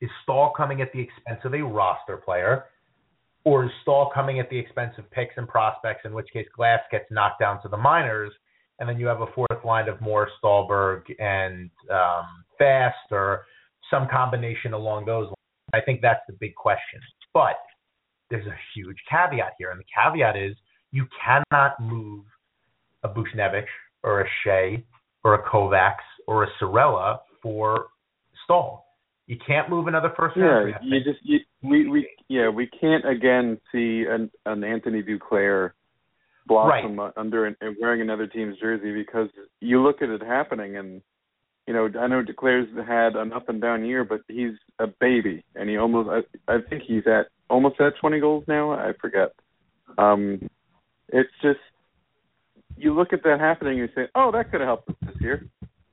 Is Staal coming at the expense of a roster player, or is Staal coming at the expense of picks and prospects? In which case, Glass gets knocked down to the minors, and then you have a fourth line of Moore Stalberg and um, Fast, or some combination along those lines. I think that's the big question. But there's a huge caveat here, and the caveat is you cannot move a Buchnevich or a Skjei or a Kovacs or a Cirella for Staal. You can't move another first round. Yeah, you just you, we we yeah we can't again see an an Anthony Duclair blossom right. under and wearing another team's jersey because you look at it happening and you know I know Duclair's had an up and down year but he's a baby and he almost I I think he's at almost at 20 goals now I forget. Um, it's just you look at that happening and you say, oh that could have helped us this year.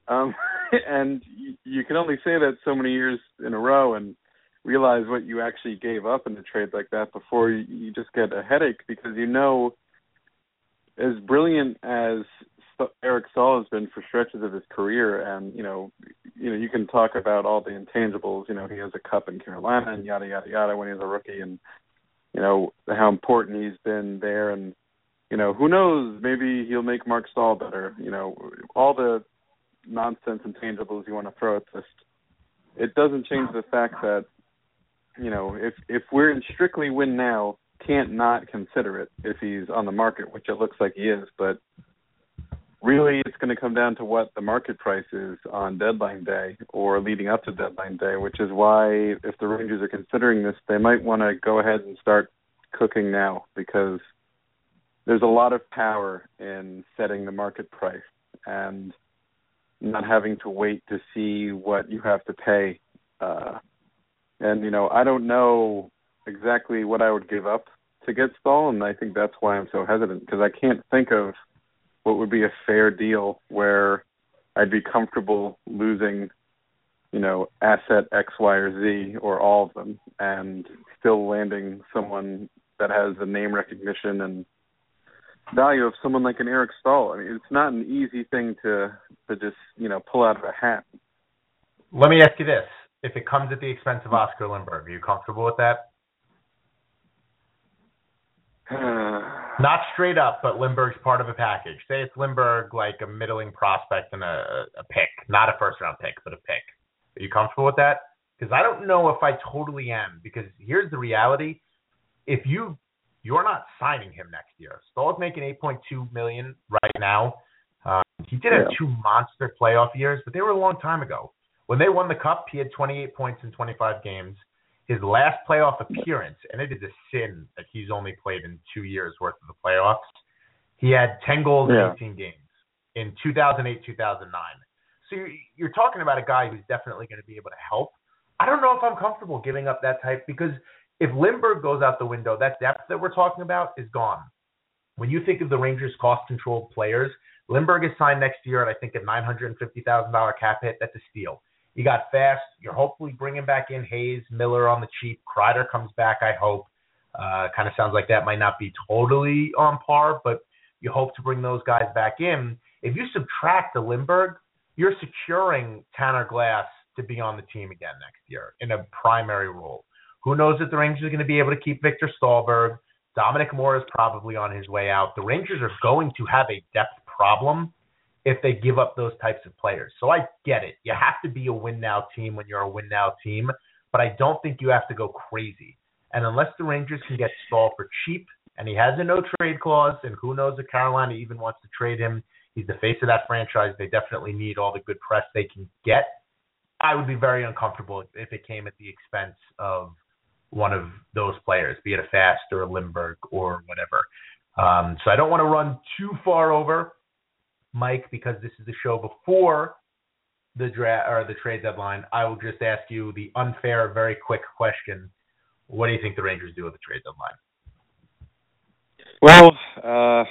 Um, <laughs> and you, you can only say that so many years in a row and realize what you actually gave up in a trade like that before you, you just get a headache because you know as brilliant as Eric Staal has been for stretches of his career, and you know, you know, you can talk about all the intangibles. You know, he has a cup in Carolina and yada yada yada when he was a rookie, and you know how important he's been there, and you know, who knows, maybe he'll make Marc Staal better. You know, all the nonsense intangibles you want to throw at this. It doesn't change the fact that you know if if we're in strictly win now, can't not consider it if he's on the market, which it looks like he is. But really, it's going to come down to what the market price is on deadline day or leading up to deadline day, which is why if the Rangers are considering this, they might want to go ahead and start cooking now because there's a lot of power in setting the market price and not having to wait to see what you have to pay. Uh, and you know, I don't know exactly what I would give up to get Staal, and I think that's why I'm so hesitant because I can't think of what would be a fair deal where I'd be comfortable losing, you know, asset X, Y, or Z, or all of them, and still landing someone that has the name recognition and value of someone like an Eric Staal. I mean, it's not an easy thing to to just you know pull out of a hat. Let me ask you this: If it comes at the expense of Oscar Lindberg, are you comfortable with that? Not straight up, but Lindberg's part of a package. Say it's Lindberg, like a middling prospect and a, a pick, not a first round pick, but a pick. Are you comfortable with that? Because I don't know if I totally am. Because here's the reality: if you you're not signing him next year. Staal's making 8.2 million right now. Uh, he did have two monster playoff years, but they were a long time ago. When they won the cup, he had 28 points in 25 games. His last playoff appearance, and it is a sin that he's only played in two years worth of the playoffs. He had 10 goals Yeah. in 18 games in 2008, 2009. So you're, you're talking about a guy who's definitely going to be able to help. I don't know if I'm comfortable giving up that type because if Lindberg goes out the window, that depth that we're talking about is gone. When you think of the Rangers' cost-controlled players, Lindberg is signed next year at I think a $950,000 cap hit. That's a steal. You got Fast. You're hopefully bringing back in Hayes, Miller on the cheap. Kreider comes back. I hope. Uh, kind of sounds like that might not be totally on par, but you hope to bring those guys back in. If you subtract the Lindberg, you're securing Tanner Glass to be on the team again next year in a primary role. Who knows if the Rangers are going to be able to keep Viktor Stalberg? Dominic Moore is probably on his way out. The Rangers are going to have a depth problem if they give up those types of players. So I get it. You have to be a win now team when you're a win now team, but I don't think you have to go crazy. And unless the Rangers can get Staal for cheap, and he has a no trade clause, and who knows if Carolina even wants to trade him, he's the face of that franchise. They definitely need all the good press they can get. I would be very uncomfortable if it came at the expense of one of those players, be it a Fast or a Lindberg or whatever. Um, so I don't want to run too far over, Mike, because this is the show before the draft or the trade deadline. I will just ask you the unfair, very quick question: What do you think the Rangers do with the trade deadline? Well, uh,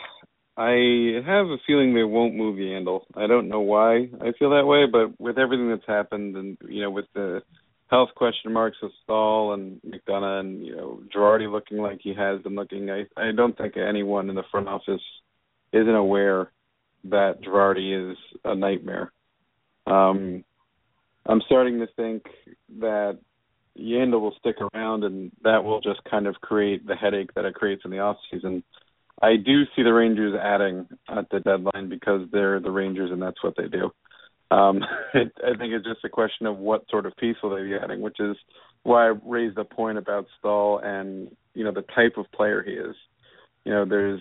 I have a feeling they won't move Yandle. I don't know why I feel that way, but with everything that's happened, and you know, with the health question marks with Staal and McDonagh, and you know, Girardi looking like he has been looking, I I don't think anyone in the front office isn't aware that Girardi is a nightmare. Um, I'm starting to think that Yandle will stick around, and that will just kind of create the headache that it creates in the off season. I do see the Rangers adding at the deadline because they're the Rangers, and that's what they do. Um, <laughs> it, I think it's just a question of what sort of piece will they be adding, which is why I raised the point about Staal and you know the type of player he is. You know, there's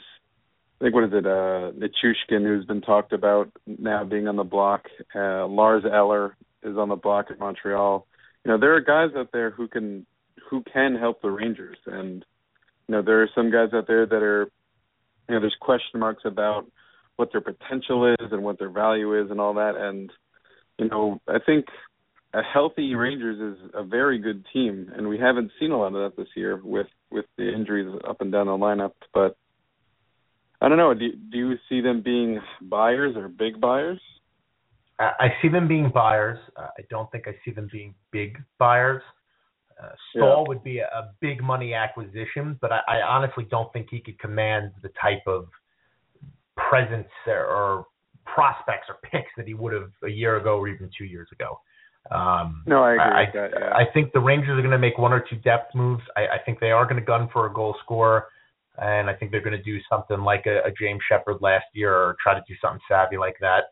I think what is it, uh Nichushkin who's been talked about now being on the block. Uh Lars Eller is on the block at Montreal. You know, there are guys out there who can who can help the Rangers and you know, there are some guys out there that are you know, there's question marks about what their potential is and what their value is and all that and you know, I think a healthy Rangers is a very good team and we haven't seen a lot of that this year with with the injuries up and down the lineup, but I don't know. Do do you see them being buyers or big buyers? I, I see them being buyers. Uh, I don't think I see them being big buyers. Uh, Staal would be a, a big money acquisition, but I, I honestly don't think he could command the type of presence or, or prospects or picks that he would have a year ago or even two years ago. Um, No, I agree I, that. Yeah. I think the Rangers are going to make one or two depth moves. I, I think they are going to gun for a goal scorer, and I think they're going to do something like a, a James Sheppard last year, or try to do something savvy like that.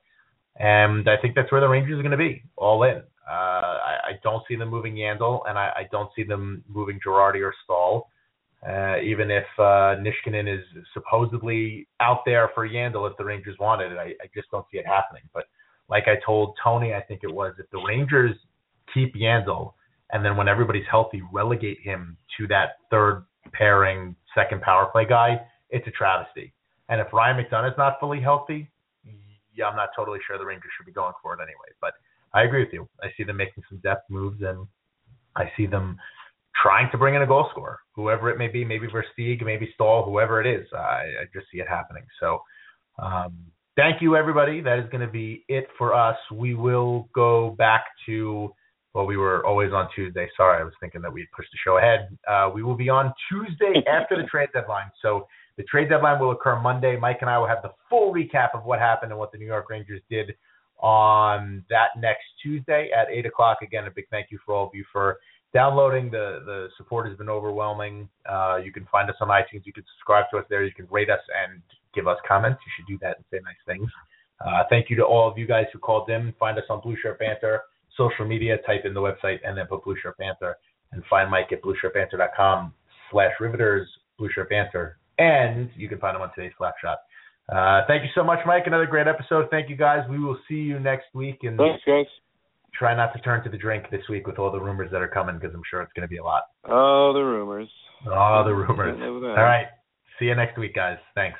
And I think that's where the Rangers are going to be, all in. Uh, I, I don't see them moving Yandle, and I, I don't see them moving Girardi or Staal. Uh, even if uh, Nishkinen is supposedly out there for Yandle if the Rangers wanted it, I, I just don't see it happening. But like I told Tony, I think it was, if the Rangers keep Yandle and then when everybody's healthy, relegate him to that third pairing, second power play guy, it's a travesty. And if Ryan McDonagh's not fully healthy, yeah, I'm not totally sure the Rangers should be going for it anyway. But I agree with you. I see them making some depth moves, and I see them trying to bring in a goal scorer, whoever it may be, maybe Versteeg, maybe Staal, whoever it is. I, I just see it happening. So um, thank you, everybody. That is going to be it for us. We will go back to, well, we were always on Tuesday. Sorry, I was thinking that we had pushed the show ahead. Uh, we will be on Tuesday <laughs> after the trade deadline. So the trade deadline will occur Monday. Mike and I will have the full recap of what happened and what the New York Rangers did on that next Tuesday at 8 o'clock. Again, a big thank you for all of you for downloading. The the support has been overwhelming. Uh, you can find us on iTunes. You can subscribe to us there. You can rate us and give us comments. You should do that and say nice things. Uh, thank you to all of you guys who called in. Find us on Blue Shirt Banter social media. Type in the website and then put Blue Shirt Banter and find Mike at blueshirtbanter.com slash riveters Blue Shirt Banter. And you can find him on today's Slapshot. Uh, thank you so much, Mike. Another great episode. Thank you, guys. We will see you next week and Thanks, guys. try not to turn to the drink this week with all the rumors that are coming because I'm sure it's going to be a lot. Oh, the rumors. Oh, the rumors. All right. See you next week, guys. Thanks.